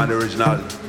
and Man original.